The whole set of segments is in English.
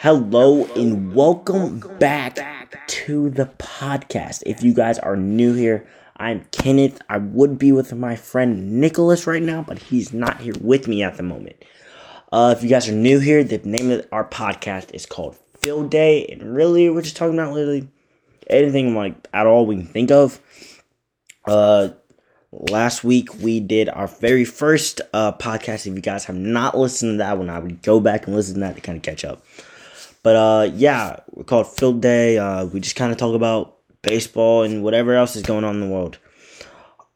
Hello and welcome back to the podcast. If you guys are new here, I'm Kenneth. I would be with my friend Nicholas right now, but he's not here with me at the moment. Uh, if you guys are new here, the name of our podcast is called Field Day, and really, we're just talking about literally anything like at all we can think of. Uh, last week we did our very first uh podcast. If you guys have not listened to that one, I would go back and listen to that to kind of catch up. But uh, yeah, we're called Field Day. Uh, we just kind of talk about baseball and whatever else is going on in the world.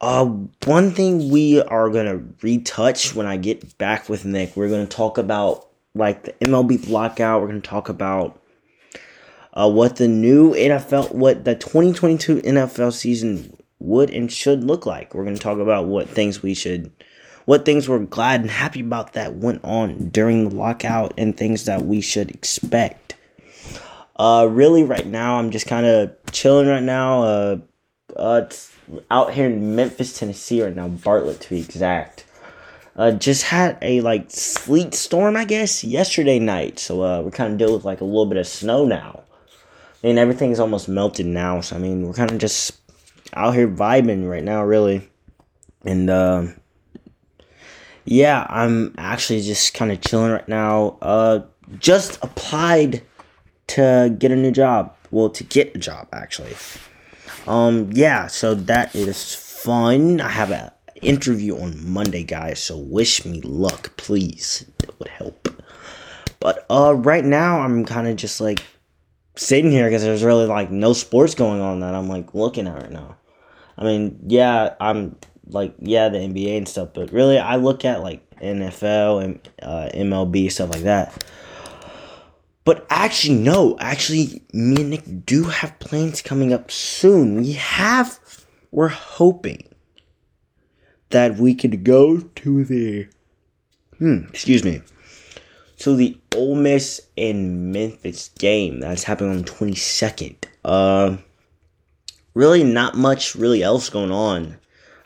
Uh, one thing we are gonna retouch when I get back with Nick, we're gonna talk about like the MLB lockout. We're gonna talk about uh, what the new NFL, what the 2022 NFL season would and should look like. We're gonna talk about what things we should, what things we're glad and happy about that went on during the lockout, and things that we should expect. Uh, really, right now, I'm just kind of chilling right now. Uh, uh, out here in Memphis, Tennessee, right now, Bartlett to be exact. Uh, just had a like sleet storm, I guess, yesterday night. So uh, we're kind of dealing with like a little bit of snow now. I mean, everything's almost melted now. So I mean, we're kind of just out here vibing right now, really. And uh, yeah, I'm actually just kind of chilling right now. Uh, just applied to get a new job. Well, to get a job actually. Um, yeah, so that is fun. I have an interview on Monday, guys. So wish me luck, please. It would help. But uh, right now I'm kind of just like sitting here because there's really like no sports going on that I'm like looking at right now. I mean, yeah, I'm like yeah the NBA and stuff, but really I look at like NFL and uh, MLB stuff like that. But actually, no. Actually, me and Nick do have plans coming up soon. We have. We're hoping that we could go to the. Hmm. Excuse me. To the Ole Miss and Memphis game that's happening on the twenty second. Uh, really, not much really else going on.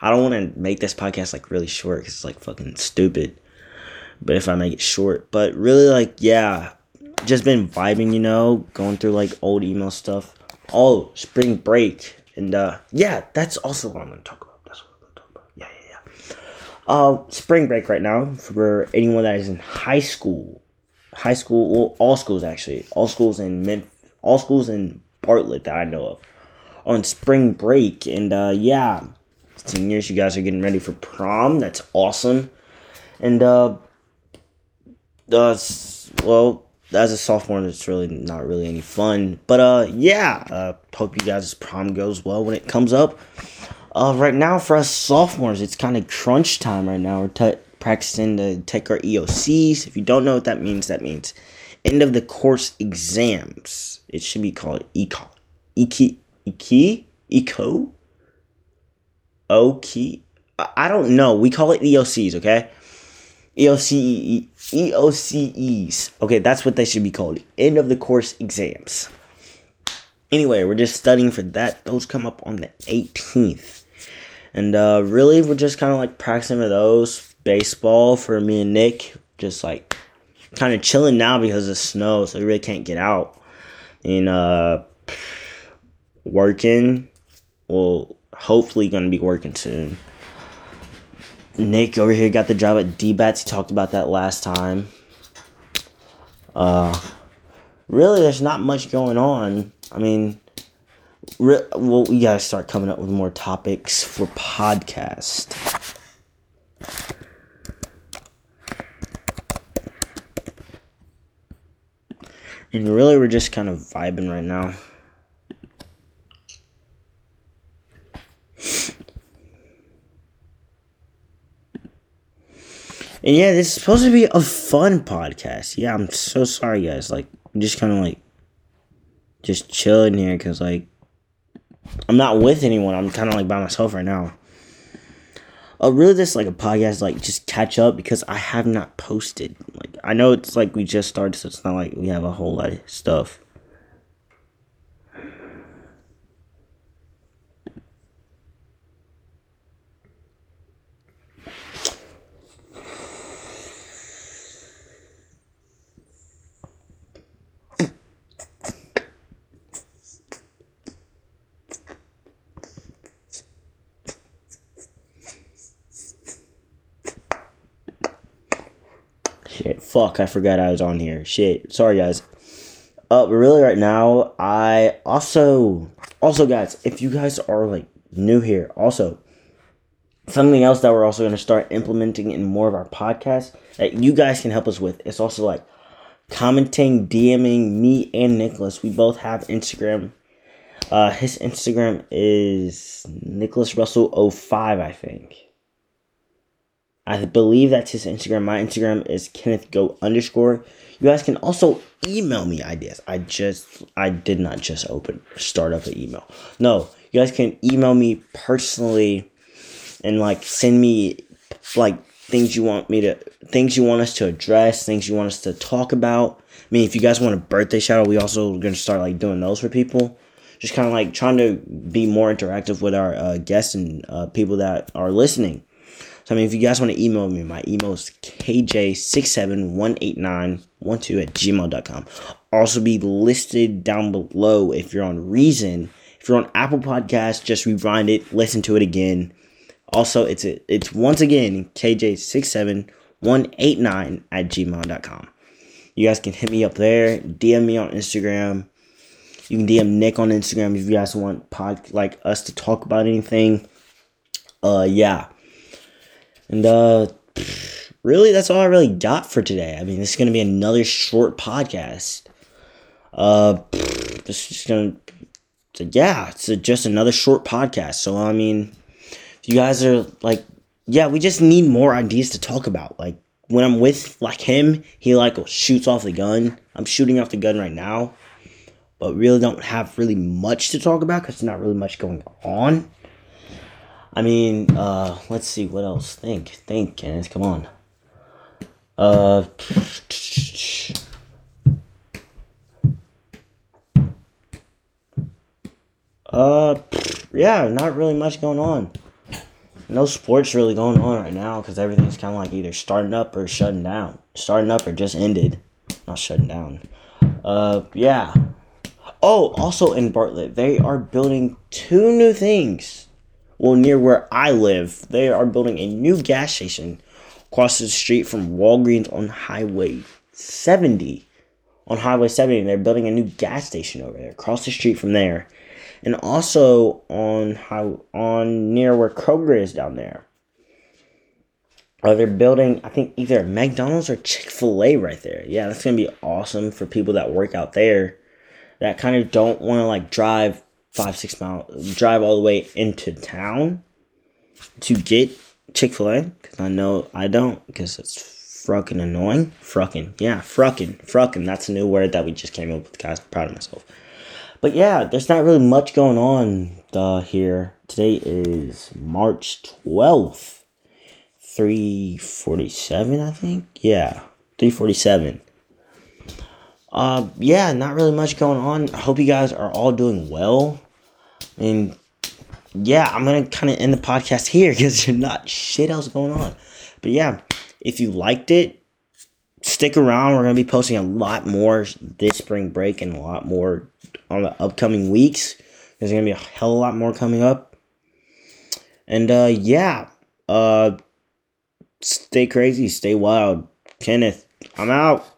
I don't want to make this podcast like really short because it's like fucking stupid. But if I make it short, but really, like, yeah, just been vibing, you know, going through like old email stuff. Oh, spring break. And uh yeah, that's also what I'm gonna talk about. That's what I'm gonna talk about. Yeah, yeah, yeah. Uh spring break right now for anyone that is in high school. High school well, all schools actually. All schools in Memphis all schools in Bartlett that I know of. On spring break. And uh yeah. Seniors, you guys are getting ready for prom. That's awesome. And uh uh well as a sophomore, it's really not really any fun. But uh, yeah, uh, hope you guys' prom goes well when it comes up. Uh, right now for us sophomores, it's kind of crunch time right now. We're t- practicing to take our EOCs. If you don't know what that means, that means end of the course exams. It should be called ECO, EKI, EKI, ECO, OKI. I don't know. We call it EOCs, okay? EOCE, EOCEs. Okay, that's what they should be called. End of the course exams. Anyway, we're just studying for that. Those come up on the 18th. And uh, really, we're just kind of like practicing for those. Baseball for me and Nick. Just like kind of chilling now because of snow, so we really can't get out. And uh, working. Well, hopefully, going to be working soon. Nick over here got the job at D-Bats. He talked about that last time. Uh, really, there's not much going on. I mean, re- well, we gotta start coming up with more topics for podcast. And really, we're just kind of vibing right now. And yeah, this is supposed to be a fun podcast. Yeah, I'm so sorry, guys. Like, I'm just kind of like, just chilling here because, like, I'm not with anyone. I'm kind of like by myself right now. Uh, really, this like a podcast, like just catch up because I have not posted. Like, I know it's like we just started, so it's not like we have a whole lot of stuff. Fuck, I forgot I was on here. Shit. Sorry, guys. Uh, but really, right now, I also, also, guys, if you guys are like new here, also, something else that we're also going to start implementing in more of our podcasts that you guys can help us with It's also like commenting, DMing me and Nicholas. We both have Instagram. Uh, his Instagram is Nicholas Russell 05, I think. I believe that's his Instagram. My Instagram is Kenneth Go underscore. You guys can also email me ideas. I just I did not just open start up an email. No, you guys can email me personally and like send me like things you want me to things you want us to address, things you want us to talk about. I mean, if you guys want a birthday shout out, we also gonna start like doing those for people. Just kind of like trying to be more interactive with our uh, guests and uh, people that are listening. So, I mean, if you guys want to email me, my email is kj6718912 at gmail.com. Also be listed down below if you're on Reason. If you're on Apple Podcasts, just rewind it, listen to it again. Also, it's a, it's once again kj67189 at gmail.com. You guys can hit me up there, DM me on Instagram. You can DM Nick on Instagram if you guys want pod like us to talk about anything. Uh yeah. And uh really that's all I really got for today. I mean, this is going to be another short podcast. Uh this is going to yeah, it's just another short podcast. So I mean, if you guys are like yeah, we just need more ideas to talk about. Like when I'm with like him, he like shoots off the gun. I'm shooting off the gun right now, but really don't have really much to talk about because there's not really much going on. I mean, uh, let's see what else. Think, think, Kenneth. Come on. Uh. Uh, yeah, not really much going on. No sports really going on right now because everything's kind of like either starting up or shutting down. Starting up or just ended. Not shutting down. Uh, yeah. Oh, also in Bartlett, they are building two new things well, near where I live, they are building a new gas station across the street from Walgreens on Highway 70. On Highway 70, they're building a new gas station over there, across the street from there. And also on how on near where Kroger is down there. Uh, they're building, I think, either McDonald's or Chick fil A right there. Yeah, that's to be awesome for people that work out there that kind of don't want to like drive five six mile drive all the way into town to get Chick Fil A because I know I don't because it's fucking annoying. Frucking, yeah, frucking, frucking. That's a new word that we just came up with, guys. I'm proud of myself. But yeah, there's not really much going on uh, here. Today is March twelfth, three forty seven. I think. Yeah, three forty seven. Uh, yeah, not really much going on. I hope you guys are all doing well. And yeah, I'm gonna kind of end the podcast here because there's not shit else going on. But yeah, if you liked it, stick around. We're gonna be posting a lot more this spring break and a lot more on the upcoming weeks. There's gonna be a hell of a lot more coming up. And uh yeah, uh stay crazy, stay wild. Kenneth, I'm out.